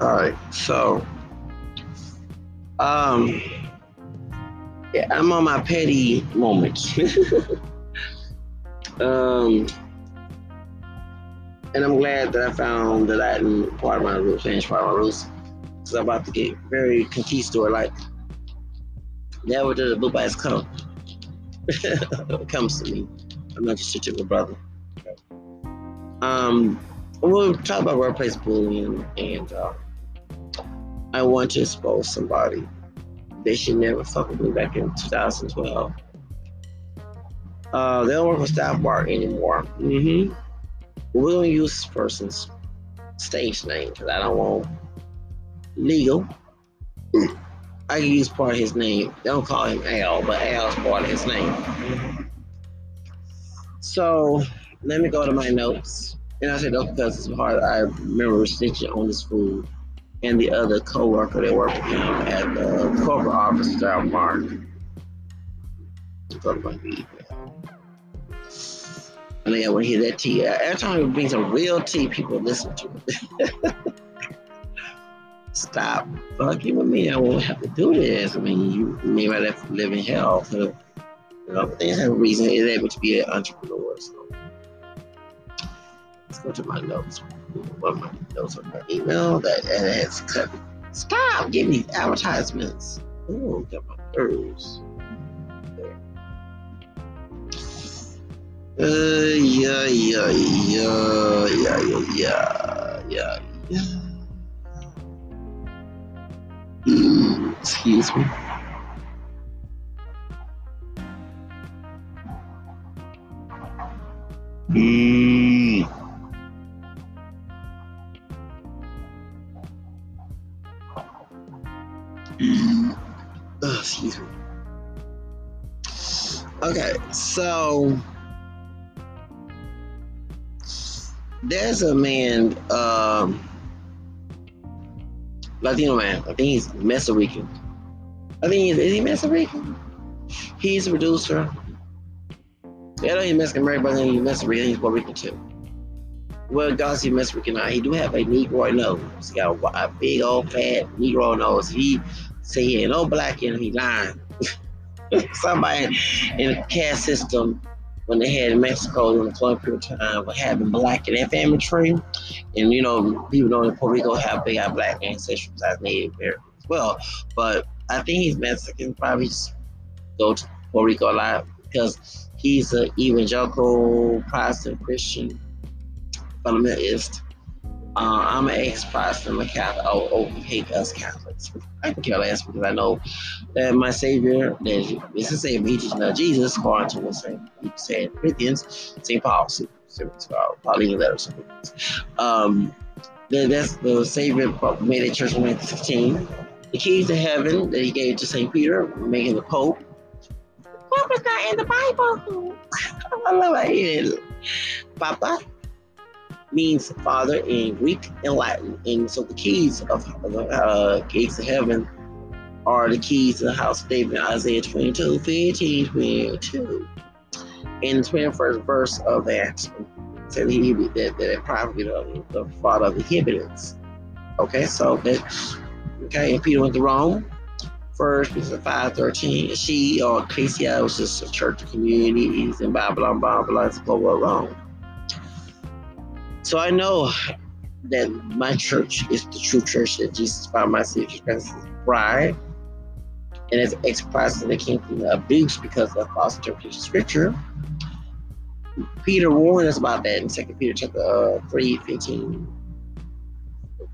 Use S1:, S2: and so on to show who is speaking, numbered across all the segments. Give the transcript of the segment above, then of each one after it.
S1: All right, so, um, yeah, I'm on my petty moments. um, and I'm glad that I found the Latin part of my roots, Spanish part of my roots, because I'm about to get very conquistador like. Never did a book by it comes to me. I'm not just a typical brother. Um, we'll talk about workplace bullying, and uh, I want to expose somebody. They should never fuck with me back in 2012. Uh, they don't work with Staff Mark anymore. Mm-hmm. We're gonna use this person's stage name because I don't want legal. I can use part of his name. They don't call him Al, but Al's part of his name. So let me go to my notes. And I said, okay, because it's hard. I remember snitching on this fool and the other co-worker that worked with him at the corporate office there, Mark. I want to hear that tea. Every time it brings some real tea, people listen to it. Stop fucking with me. I won't have to do this. I mean, you may not have to live in hell. So, you know, things have a reason. It's able to be an entrepreneur. So. Let's go to my notes. What my notes on my email that has cut. Stop giving these advertisements. Oh, got my nerves. Uh, yeah, yeah, yeah, yeah, yeah, yeah, yeah. Mm, excuse me. Mm. So there's a man, um, Latino man. I think he's Meso Rican. I think he's is he Meso He's a producer. Yeah, I know he's Mexican American, but he's Meso Rican. He's Puerto Rican too. Well, God's he Meso Rican. He do have a Negro nose. He's got a, a big old fat Negro nose. He say he ain't no black in him. He lying. Somebody in the caste system when they had in Mexico in the colonial time were having black in their family tree. And you know, people know in Puerto Rico have they big black ancestors as Native as well. But I think he's Mexican, probably just go to Puerto Rico a lot because he's an evangelical Protestant Christian fundamentalist. Uh, I'm an ex-Protestant, a Catholic. Oh, oh, hate us Catholics. I can care less because I know that my Savior, that is the Savior, he just know Jesus, according to what Saint said Corinthians, St. Paul, Pauline letters. Um, that, that's the Savior made a church in 1916. The keys to heaven that he gave to St. Peter, making the Pope. Pope is not in the Bible? I love it. Papa means father in Greek and Latin. And so the keys of the uh, gates of heaven are the keys to the house of David, Isaiah 22, 15, 22. In the 21st verse of that, said he that, that probably the, the father of Hebrews. Okay, so that okay, and Peter went to Rome. First, of 513, she or Ecclesia was just a church community, he's in Babylon, Babylon, it's over Rome. So I know that my church is the true church that Jesus found my Savior Christ bride. And as ex Protestant, that came from the abuse because of false interpretation of scripture. Peter warned us about that in 2 Peter chapter uh, 3, 15,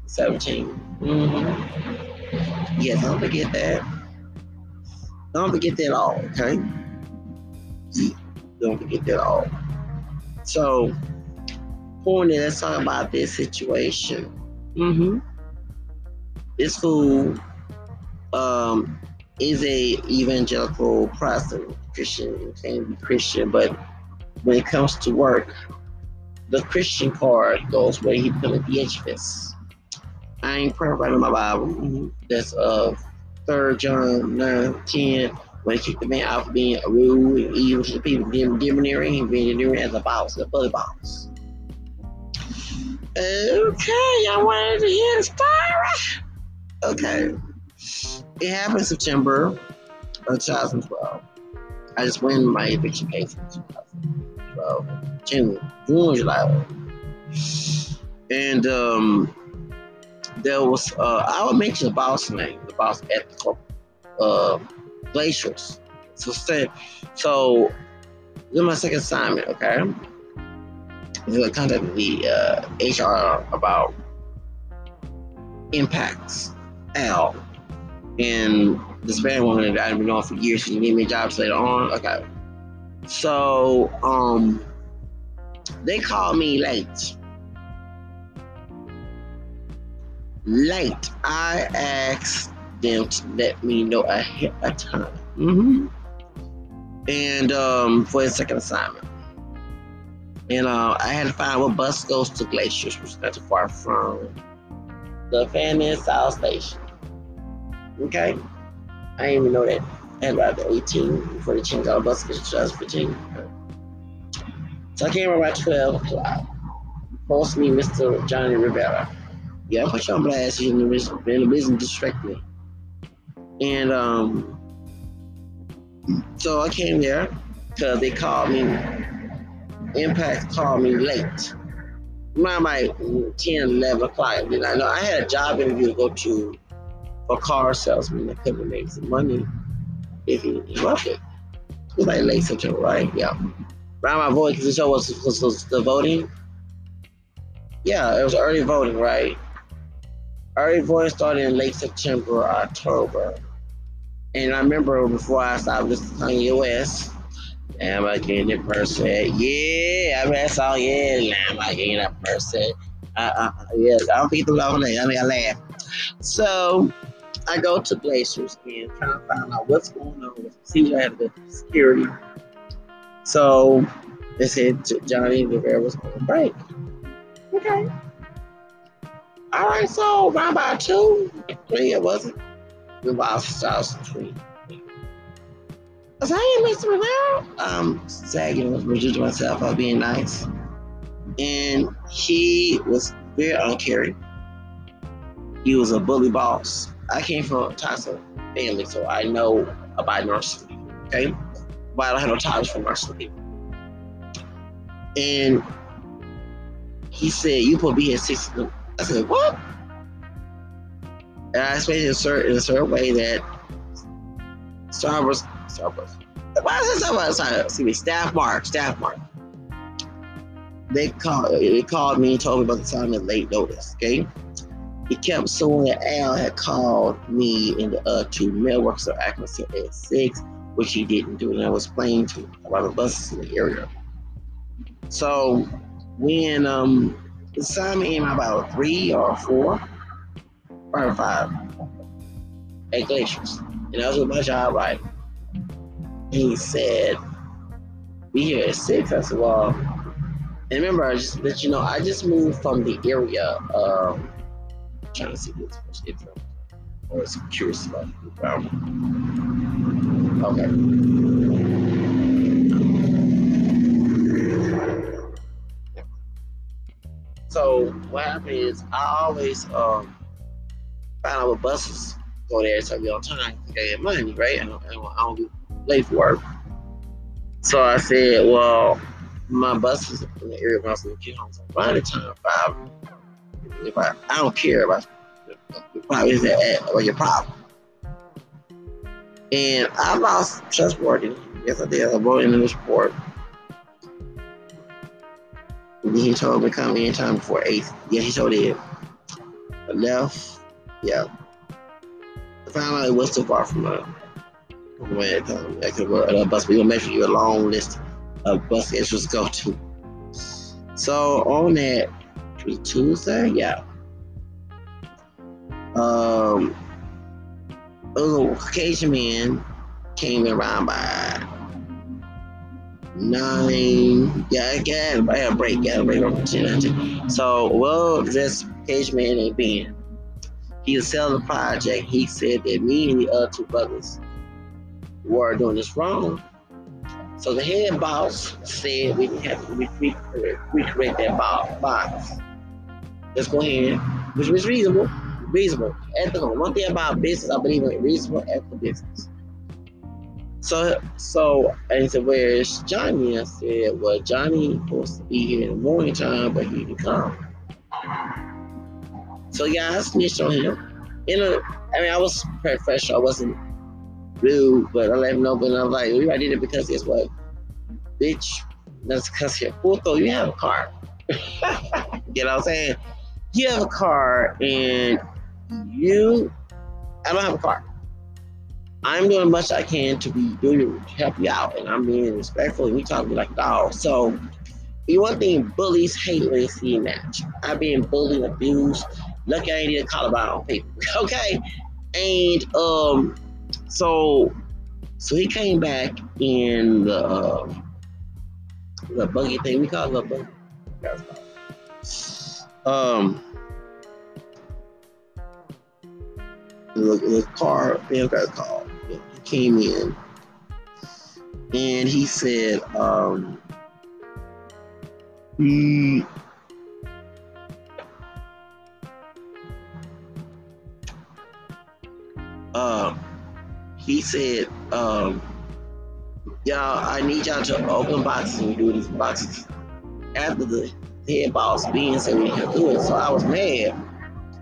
S1: 17. Mm-hmm. Yes, don't forget that. Don't forget that all, okay? Don't forget that all. So, let's talk about this situation. Mm-hmm. This fool um, is a evangelical Protestant Christian, can be Christian, but when it comes to work, the Christian card goes where he put the HFS. I ain't praying right in my Bible. Mm-hmm. That's uh third John 9, 10. When he kicked the man out for being rude and evil to the people, domineering, and being enduring as a boss, a bully boss. Okay, I wanted to hear the story. Okay. It happened September of 2012. I just win my eviction case in 2012. June, June, July. And um, there was, uh, I would mention the boss name, the boss at the uh, Glaciers. So, so this is my second assignment, okay? I contacted the uh, HR about Mpax L and this bad woman that I've been on for years. She gave me jobs later on. Okay. So um they called me late. Late. I asked them to let me know ahead of time. Mm-hmm. And um for the second assignment. And uh, I had to find what bus goes to Glaciers, which is not too far from the Fannin South Station. Okay? I didn't even know that. I had about 18 before they changed all the buses to 2015. So I came around 12 o'clock. Post me, Mr. Johnny Rivera. Yeah, I put you on blast in the, in the business district me. And um, so I came there because they called me, Impact called me late. Around like 10, 11 o'clock. And I know I had a job interview to go to for car salesman that couldn't make some money if he loved it. It was like late September, right? Yeah. Around my voting, because the show was, was, was the voting. Yeah, it was early voting, right? Early voting started in late September, October. And I remember before I stopped listening to Kanye West, am I getting a person? Yeah, I mean, that song, yeah, am I getting a person? Uh, uh, yeah, I don't think the love I mean, I laugh. So, I go to Glaciers and try to find out what's going on. See what security. So they said Johnny Rivera was on break. Okay. All right, so around by two, three, it wasn't. About 2003. I hey, Mr. Rivera. Um, sagging was reducing myself. Was being nice. And he was very uncaring. He was a bully boss. I came from a toxic family, so I know about nursing. Okay, but I don't have no tolerance for people. And he said, "You put me at six. I said, "What?" And I explained in a certain, in a certain way that Starbucks, Starbucks. Why is it Starbucks? Sorry, excuse me, staff mark, staff mark. They called, they called me and told me about the time at late notice. Okay, he kept saying that Al had called me in the uh, to mailworks of accuracy at six, which he didn't do, and I was playing to him about the buses in the area. So when um the assignment came about three or four or five at Glaciers, and I was with my job right. He said, "Be here at six. I said, "Well." And remember, I just let you know, I just moved from the area. Um, trying to see this much info. Or is curious about it. Um, okay. So what happened is I always um find out what buses go there so I get on time to get money, right? I don't, I don't be late for work. So I said, well, my bus is in the area when I was the homes. By the time five if I, I don't care about probably is that eh, or your problem. And I lost trustworthiness. Yes, I did. I wrote in the sport. He told me come in time before eight. Yeah, he sure did. I left. Yeah. I found out it was too far from the where it um, I could uh, bus. We're gonna make sure you a long list of bus interests go to. So on that Tuesday, yeah. Um, a little Caucasian man came around by nine. Yeah, got I had a break. Got a break over 10, So, well, this Caucasian man ain't been. He was selling the project. He said that me and the other two brothers were doing this wrong. So the head boss said we have to recreate that box. let's go ahead, which was reasonable, reasonable, ethical. One thing about business, I believe in reasonable, ethical business. So, so, and he said, where's Johnny? I said, well, Johnny supposed to be here in the morning time, but he didn't come. So, yeah, I snitched on him. You know, I mean, I was professional. I wasn't rude, but I let him know. But I was like, I did it because guess what? Bitch, that's because you're puto, you have a car. you know what I'm saying? You have a car and you, I don't have a car. I'm doing much I can to be doing to help you out, and I'm being respectful. And you talk to me like dog. So, you one thing bullies hate when they see a match. I've been bullied, abused. Lucky I ain't even call about on paper. Okay, and um, so so he came back in the uh, the buggy thing. We call it a buggy. Um, the, the car, man, got called He came in and he said, um, he, um, he said, um, y'all, I need y'all to open boxes and do these boxes. After the head boss being said we can do it, so I was mad.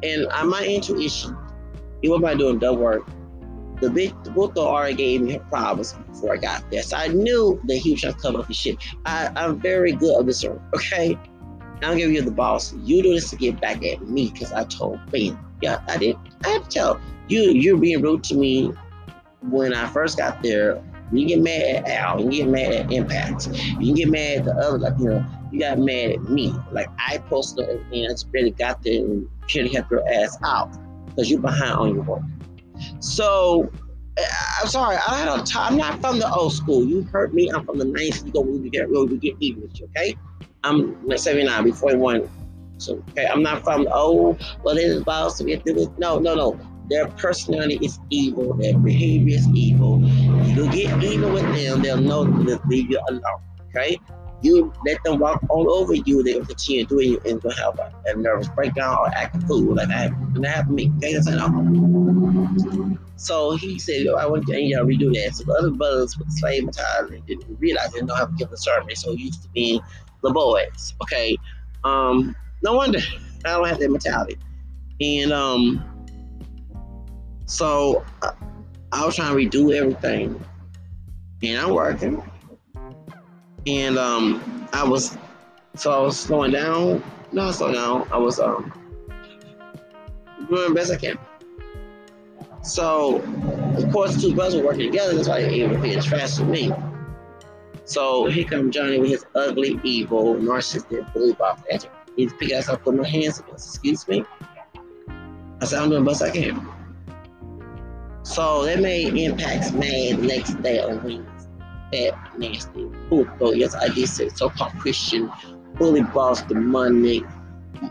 S1: And I, my intuition, he wasn't doing dumb work the big the book gave me problems before I got there. So I knew that he was trying to cover up his shit. I, I'm very good at this, okay? I'm giving you the boss. You do this to get back at me because I told Ben. Yeah, I did. I had to tell you you're being rude to me when I first got there. You get mad at Al, you get mad at Impact, you get mad at the other, like you know, you got mad at me. Like I posted everything, I just barely got there and barely help your ass out because you're behind on your work. So eh, I'm sorry, I time. I'm not from the old school. You heard me. I'm from the 90s. You go we get we get even with you, okay? I'm 79, before 41. So okay, I'm not from the old. Well, it is about to get be no, no, no. Their personality is evil. Their behavior is evil. You get even with them, they'll know to leave you alone. Okay, you let them walk all over you, they'll continue doing you and gonna have a, nervous breakdown or act a fool like that. And that happened to me. Okay, that's enough. So he said, I want you to redo that. So the other brothers with the slave mentality didn't realize they didn't know how to give the sermon. So used to being the boys. Okay. Um, no wonder I don't have that mentality. And um, so I, I was trying to redo everything. And I'm working and um, I was so I was slowing down. No, slow down. I was um doing best I can. So, of course, two brothers were working together. That's why they were pay trash to me. So here comes Johnny with his ugly, evil, narcissistic bully boss attitude. He's picking us up, with my hands. Excuse me. I said I'm doing best I can. So that made Mpax mad the next day on Wednesday fat, nasty, puto, yes, I did say so-called Christian, bully boss, demonic,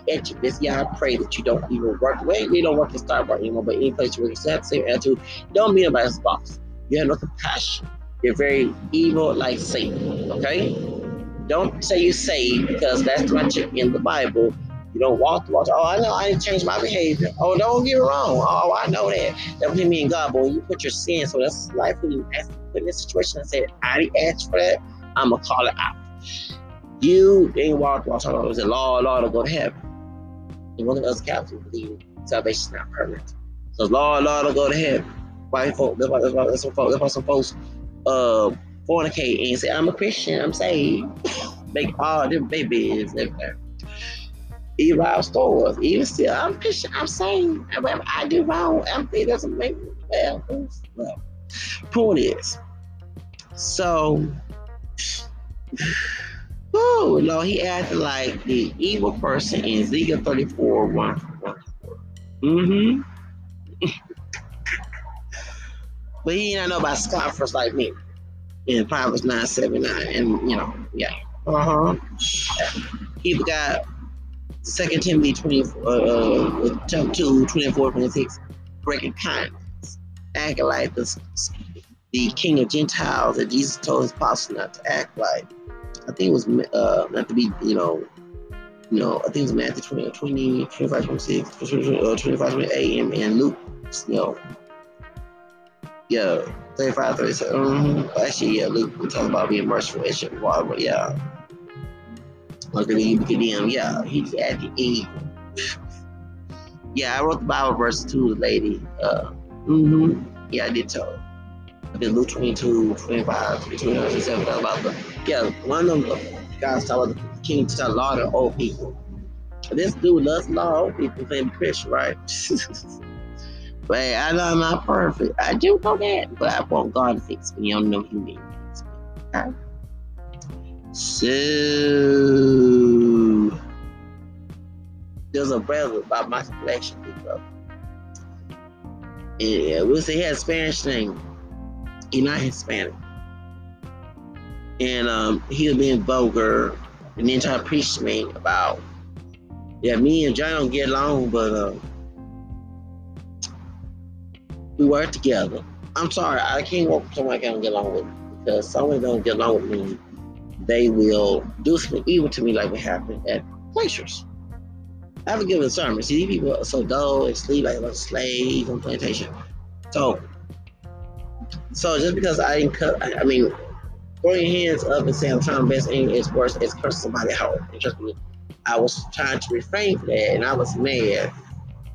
S1: activist. Yeah, I pray that you don't even work. Well, you don't work in Starbucks anymore, but any place you work, you have the same attitude. Don't be anybody's boss. You have no compassion. You're very evil like Satan, okay? Don't say you saved because that's not in the Bible. You don't walk the walk. Oh, I know I didn't change my behavior. Oh, don't get wrong. Oh, I know that. That between me and God, but when you put your sin. So that's life when you put in this situation and said, I didn't ask for that. I'm gonna call it out. You ain't walk the walk about was a law, law to go to heaven. And one of us Catholics believe salvation is not permanent. So law, law to go to heaven. White folk, that's why, that's why, that's why, that's why some folks uh fornicate and say, I'm a Christian, I'm saved. Make all them babies and everything eat rob stores. Even still, I'm Christian. I'm saying I do wrong, I'm it doesn't make me well. well. Point is, so oh no, he acted like the evil person in Ezekiel 34 1. 1. Mm-hmm. but he didn't know about scoffers like me in Proverbs 979. And you know, yeah. Uh-huh. He got Second Timothy 24, uh, uh, 2, 24, 26, breaking kindness, acting like the, the king of Gentiles that Jesus told his apostles not to act like. I think it was uh, not to be, you know, you know, I think it's Matthew 20, 20 25, 26, 25, 28, and, and Luke, you know, yeah, 35, 37. Um, actually, yeah, Luke, we talking about being merciful and shit, but yeah. At you, them, yeah, he's at the evil. yeah, I wrote the Bible verse to the lady. Uh, mm-hmm. Yeah, I did tell I did Luke 22, 25, 27, about the, yeah, one of them guys talking about the king to law to old people. This dude loves law old people claim Christian, right? but I know I'm not perfect. I do know that, but I want God to fix me. You don't know He fix me. So there's a brother about my collection, brother. Yeah, we'll say he has a Spanish name. He's not Hispanic. And um, he was being vulgar and then try to preach to me about, yeah, me and John don't get along, but uh, we work together. I'm sorry, I can't work with someone I can't get along with because someone don't get along with me they will do something evil to me like what happened at Glaciers. I haven't given a sermon. See, these people are so dull and sleep like a slave on plantation. So, so just because I didn't cut, I, I mean, throwing your hands up and saying I'm trying best ain't is worse as cursing somebody out. And trust me, I was trying to refrain from that, and I was mad.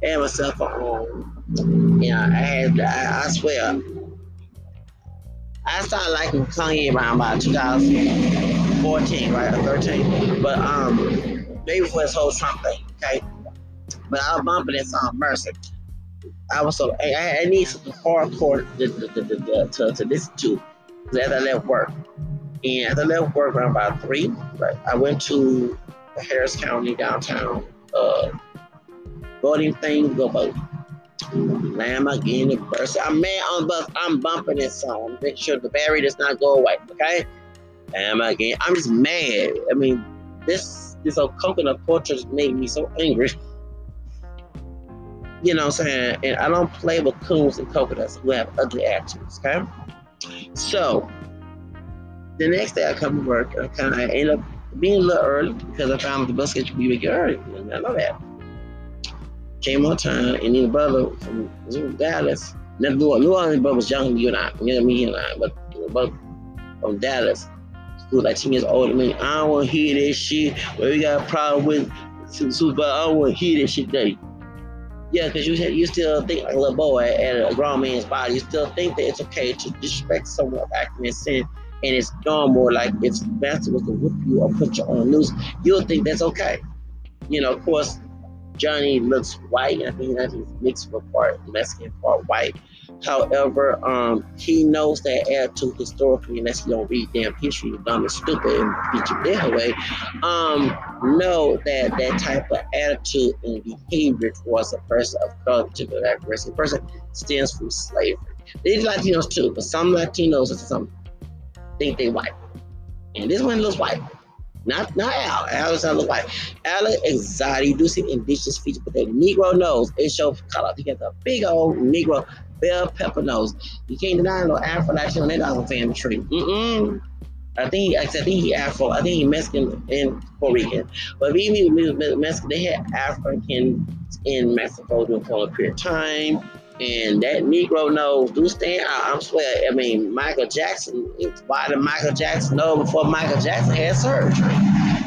S1: Had myself on. Um, you know, I had, I, I swear, I started liking Kanye around about 2014, right, or 13. But um, maybe for his whole Trump thing, okay. But I was bumping this song Mercy. I was so I, I need some hardcore to, to, to, listen to as I left work. And as I left work around about three, right, I went to Harris County downtown uh, voting thing, go vote. Lamborghini Mercy. I'm mad on bus. I'm bumping this song. Make sure the battery does not go away. Okay. Lamborghini. I'm just mad. I mean, this this old coconut portrait made me so angry. You know what I'm saying? And I don't play with coons and coconuts who have ugly attitudes. Okay. So the next day I come to work. I kind of end up being a little early because I found the bus to be early. I know that came on time, and then the brother from Dallas, knew, knew all his brother was younger than you and I, you know, me and I, but the brother from Dallas, who was like 10 years older than me, I don't want to hear this shit, where we got a problem with, but I don't want to hear this shit today. Yeah, because you you still think like a little boy at a grown man's body. You still think that it's okay to disrespect someone acting in sin, and it's normal. Like it's master was to whip you or put you on loose. You'll think that's okay. You know, of course, Johnny looks white. I think that he's mixed with part Mexican, part white. However, um, he knows that attitude historically, unless you don't read damn history, you're dumb and stupid and beat your dead away. Um, know that that type of attitude and behavior towards a person of color, particularly that person, stems from slavery. These Latinos too, but some Latinos and some think they white. And this one looks white. Not not Al. Al does not look like Al exotic. You do see indigenous features, but that Negro nose, it shows color. He got the big old Negro bell pepper nose. You can't deny no Afro Latino on that dog family tree. Mm-mm. I think I think he Afro. I think he Mexican and Puerto Rican. But even Mexican, they had African in Mexico during a period of time. And that Negro nose do stand out. I'm swear. I mean, Michael Jackson. Why did Michael Jackson know before Michael Jackson had surgery?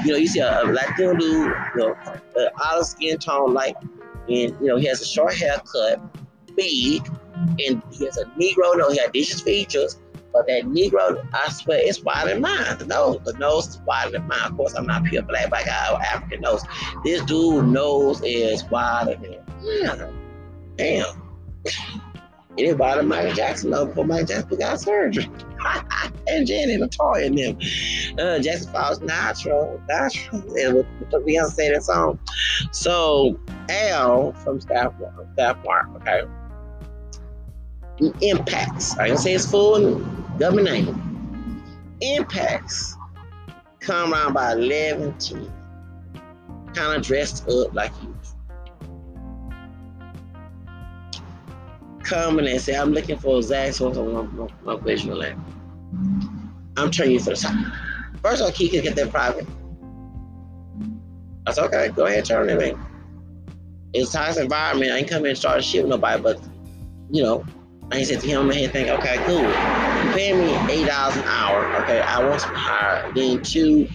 S1: You know, you see a, a Latino dude, you know, olive skin tone, like, and you know, he has a short haircut, big, and he has a Negro nose. He got dishes features. But that Negro, I swear, it's wider than mine. The nose, the nose is wider than mine. Of course, I'm not pure black, but I got African nose. This dude nose is wider than mine. Damn. Anybody Michael Jackson know before Michael Jackson got surgery. and Janet Latoya and them. Uh, Jackson Falls natural, natural. And with, with Beyonce that song. So Al from Staff Staff Mark, okay. Mpax. I can say it's full government name. Mpax come around by 11 10. Kind of dressed up like you coming and say, I'm looking for Zach source on my, my, my visual land. I'm turning you to the side. First of all, Key can get that private. I said, okay, go ahead, and turn it, in. It's toxic environment. I ain't come in and start shit with nobody, but you know, I said to him, and he think, okay, cool. You paying me eight dollars an hour. Okay, I want some higher. Then two,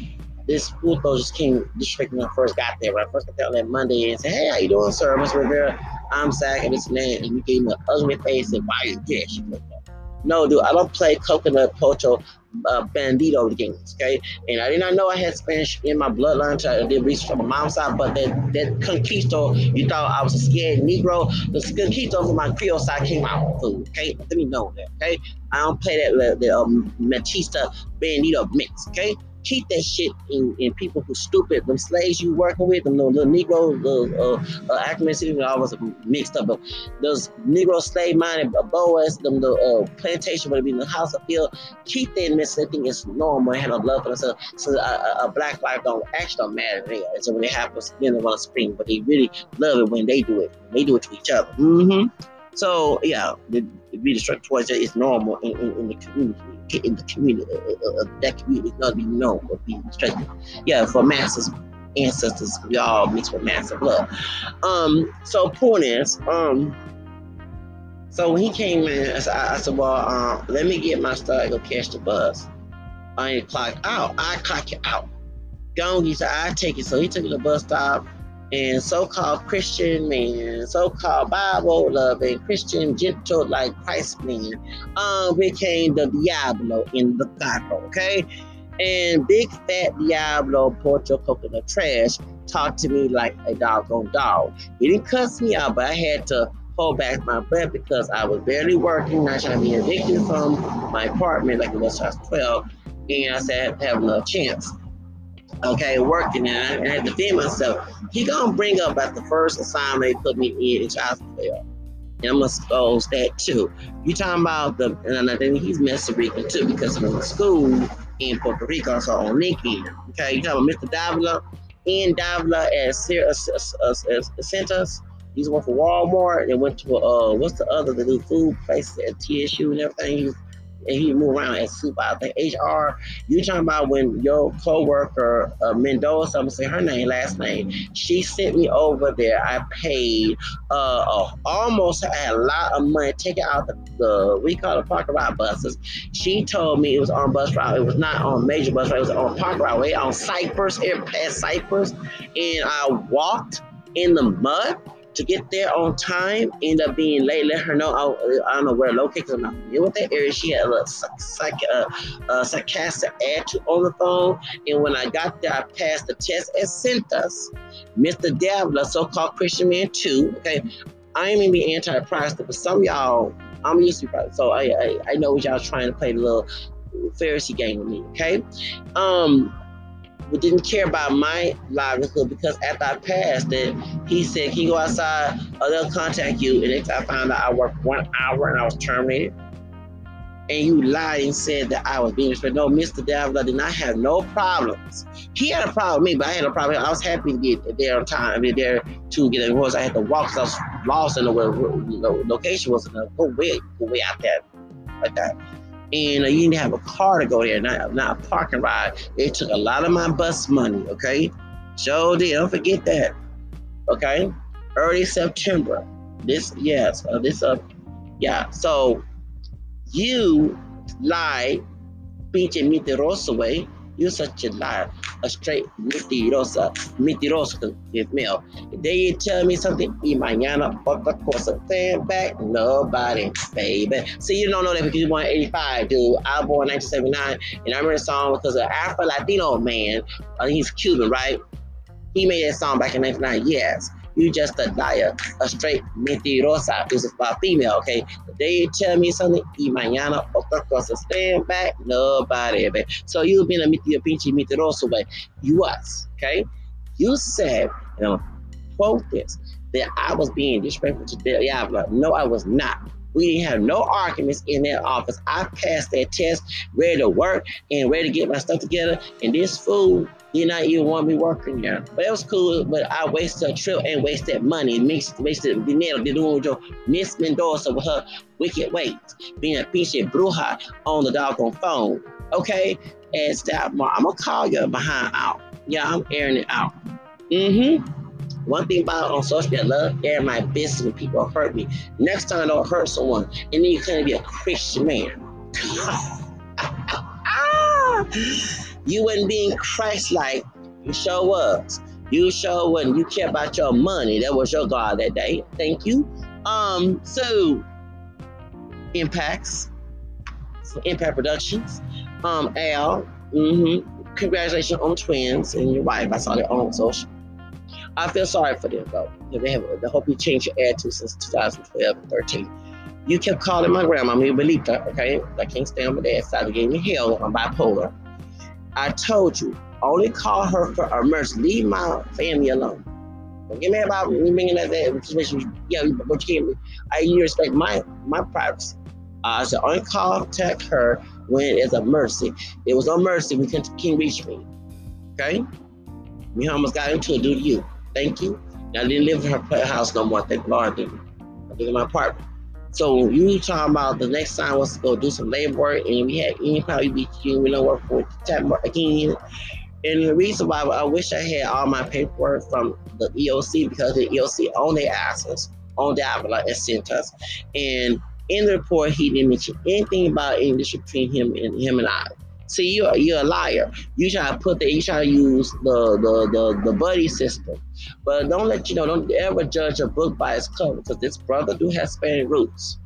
S1: this coach just came district when I first got there. When I first got there on that Monday and said, Hey, how you doing, sir? Mr. Rivera, I'm Zach and this and. And he gave me an ugly face and why you that. No, dude, I don't play coconut pocho uh, bandito games, okay? And I did not know I had Spanish in my bloodline until I did research on my mom's side, but that, that conquisto, you thought I was a scared Negro, the conquisto from my Creole side came out food, okay? Let me know that, okay? I don't play that, the um, machista bandito mix, okay? Keep that shit in, in people who stupid. Them slaves you working with, them little Negro, the uh, uh, Ackerman City, I was mixed up. But those Negro slave minded Boas, them the uh, plantation, whatever in the house of field, keep that mess. They think it's normal and have love for themselves. So a, a, black life don't actually don't matter there. And so when it happens, then they want to scream, but they really love it when they do it. They do it to each other. Mm-hmm. So yeah, the, the be destructive towards it is normal in, in, in the community in the community, uh, uh, uh, that community is to be known for being restricted. Yeah, for masses, ancestors, we all mixed with massive love. Um, so point is, um, so when he came in, I said, I said well, um, let me get my stuff, go catch the bus. I ain't clock out. I clock you out. Go he said, I take it. So he took me to the bus stop and so-called Christian man, so-called Bible loving Christian gentle like Christ man, um, became the Diablo in the Bible, okay? And big fat Diablo Porto coconut trash talked to me like a doggone dog. He didn't cuss me out, but I had to hold back my breath because I was barely working, not trying to be evicted from my apartment like it was just 12, and I said I have no chance okay, working and I, had to defend myself. He gonna bring up at the first assignment they put me in in child. And I'm gonna expose that too. You talking about the and I think he's Mexican too because of the school in Puerto Rico, so on LinkedIn. Okay, you talking about Mr. Davila in Davila at Centers. He's one for Walmart and went to uh what's the other the new food place at TSU and everything and he move around and super. I the HR. You talking about when your coworker uh, Mendoza, I'm gonna say her name, last name. She sent me over there. I paid uh, uh almost a lot of money. taking out the, the we call it parking lot buses. She told me it was on bus route. It was not on major bus route. It was on park route way on Cypress, air past Cypress, and I walked in the mud to get there on time, end up being late. Let her know I, I don't know where located. I'm not familiar with that area. She had a psych, uh, uh, sarcastic attitude on the phone. And when I got there, I passed the test and sent us Mr. Davila, so-called Christian man too. Okay, I ain't even be anti-Protestant, but some y'all, I'm used to Protestant, so I, I I know y'all trying to play the little Pharisee game with me. Okay, um but didn't care about my livelihood because after I passed it, he said, Can you go outside or they'll contact you? And next I found out I worked one hour and I was terminated. And you lied and said that I was being disrespectful. No, Mr. Davila did not have no problems. He had a problem with me, but I had a problem. I was happy to get there on time. I mean, there to get there. I had to walk because I was lost in the where the location was. Go way, go way out there like that and uh, you didn't have a car to go there, not, not a parking ride. It took a lot of my bus money, okay? So did. Don't forget that, okay? Early September. This, yes, uh, this, uh, yeah. So you lied, pinche mentiroso way. You're such a liar, a straight mentirosa, mentiroso is male. They tell me something, y mañana otra cosa. Stand back, nobody, baby. See, you don't know that because you're born 85, dude. I was born 1979, and I remember the song because an Afro Latino man, uh, he's Cuban, right? He made that song back in 1999, yes. You just a liar, a straight mentirosa. This is about female, okay? They tell me something, y mañana otra cosa. Stand back, nobody, baby. So you've been a, a pinche mentiroso, but you was, okay? You said, you know, quote this, that I was being disrespectful to Diablo. No, I was not. We didn't have no arguments in that office. I passed that test, ready to work and ready to get my stuff together. And this fool did not even want me working there. But it was cool. But I wasted a trip and wasted money mixed, wasted dinero de nuevo. Miss Mendoza with her wicked ways, being a pinche bruja on the doggone phone. Okay? And stop, I'm gonna call you behind out. Yeah, I'm airing it out. Mm-hmm. One thing about on social media, love air my business when people hurt me. Next time, don't hurt someone, and then you can't be a Christian man. you wasn't being Christ-like. You sure was. You sure when you care about your money. That was your God that day. Thank you. Um, so Mpax, impact productions. Um, Al, mm-hmm. congratulations on twins and your wife. I saw that on social. I feel sorry for them though. They have. I hope you changed your attitude since 2012 and 13. You kept calling my grandma Belita, okay? I can't stand my dad's side. They gave me hell. I'm bipolar. I told you, only call her for emergency. Leave my family alone. Don't get mad about me bringing that, situation. Yeah, but you can't. I you respect my my privacy. Uh, I said only contact her when it's a mercy. It was a mercy. We can can reach me. Okay. We almost got into it due to you. Thank you. I didn't live in her house no more. Thank Lord. I didn't. I live in my apartment. So you talking about the next time was to go do some labor work, and we had any probably be you know work for September again. And the reason why I wish I had all my paperwork from the EOC because the EOC owned their asses, owned Davila and sent us. And in the report, he didn't mention anything about English between him and him and I. See, you're you're a liar. You try to put the you try to use the the the, the buddy system, but don't let you know. Don't ever judge a book by its cover because this brother do have Spanish roots.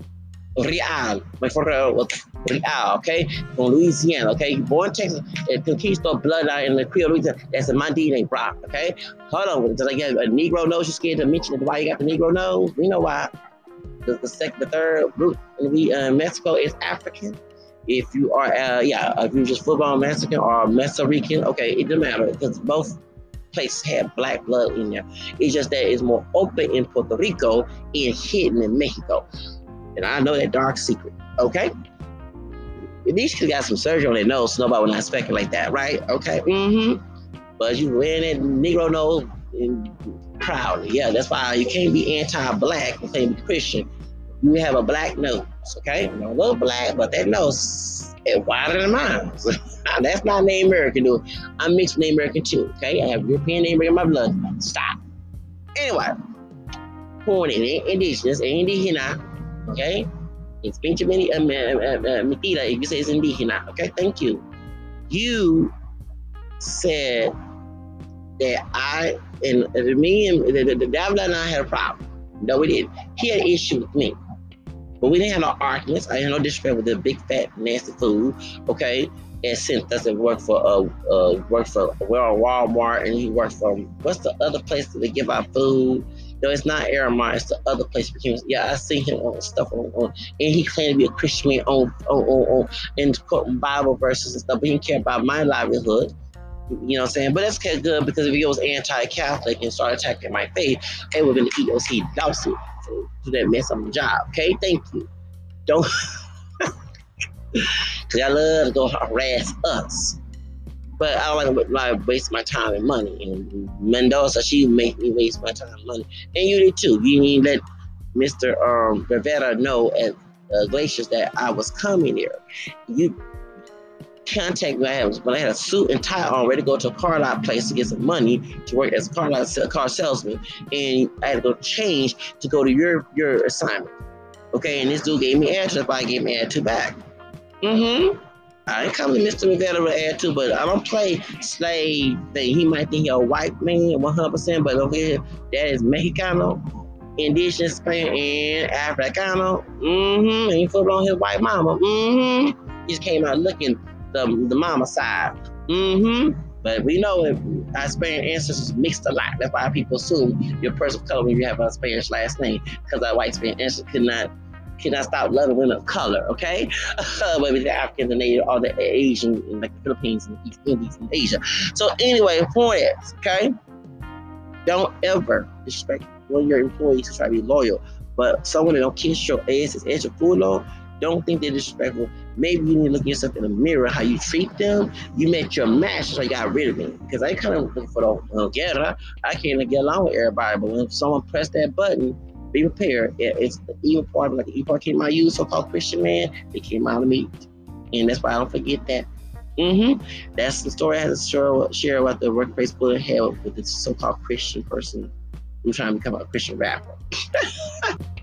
S1: Real, my father was Real, okay, from Louisiana, okay, born in Texas, and Conquistador bloodline in the Creole Louisiana. That's a my DNA, bro, okay. Hold on, does I get a Negro nose? You scared to mention it? Why you got the Negro nose? We know why. The, the second, the third root, and we uh, Mexico is African if you are, uh, yeah, if you're just football Mexican or Mexican, okay, it doesn't matter because both places have black blood in there. It's just that it's more open in Puerto Rico and hidden in Mexico. And I know that dark secret, okay? These kids got some surgery on their nose, so nobody will not speculate that, right? Okay, mm-hmm. But you wearing that Negro nose proudly. Yeah, that's why you can't be anti-black, you can't be Christian you have a black nose, okay? a little black, but that nose is wider than mine. That's not Native American, dude. I'm mixed Native American too, okay? I have European Native American in my blood. Stop. Anyway, born in indigenous, indígena, okay? It's Benjamin uh, uh, uh, if you say it's indígena, okay? Thank you. You said that I, and me and the, the, the devil and I had a problem. No, we didn't. He had an issue with me. But we didn't have no arguments. I had no disrespect with the big fat nasty food. Okay. And since and worked for uh uh worked for on Walmart and he worked for what's the other place that they give out food? No, it's not Aramark, it's the other place. Yeah, I see him on stuff on, on and he claimed to be a Christian on on on, on and quoting Bible verses and stuff, but he didn't care about my livelihood. You know what I'm saying? But that's good because if he was anti-Catholic and started attacking my faith, it would have been the EOC lawsuit do that mess on the job. Okay, thank you. Don't, because I love to go harass us. But I don't like to waste my time and money. And Mendoza, she make me waste my time and money. And you did too. You need let Mr. Um, Rivera know at uh, Glaciers that I was coming here. You contact. I when I had a suit and tie on, ready to go to a car lot place to get some money to work as a car lot car salesman, and I had to go change to go to your your assignment. Okay, and this dude gave me address, but I gave me add two back. Mm-hmm. I ain't come to Mr. Rivera with add two, but I don't play slave thing. He might think you're a white man, 100%, but over here, that is Mexicano, indigenous, Spain, and Africano. Mm-hmm. And he put on his white mama. Mm-hmm. He just came out looking the, the mama side. Mm-hmm. But we know if our Spanish ancestors mixed a lot. That's why people assume you're a person of color when you have a Spanish last name, because our white Spanish ancestors could not could not stop loving women of color, okay? with the African, the Native, all the Asian, like the Philippines and the East Indies and Asia. So anyway, point is, okay? Don't ever disrespect one of your employees to try to be loyal. But someone that don't kiss your ass is edge of culo, don't think they're disrespectful. Maybe you need to look at yourself in the mirror, how you treat them. You met your match, so you got rid of me. Because I kind of looking for the uh, guerra. I can't get along with everybody, but when someone pressed that button, be prepared. It's the evil part, like the evil part came out of you, so-called Christian man, they came out of me. And that's why I don't forget that. Mm-hmm. That's the story I had to share, share about the workplace bullying hell with this so-called Christian person who's trying to become a Christian rapper.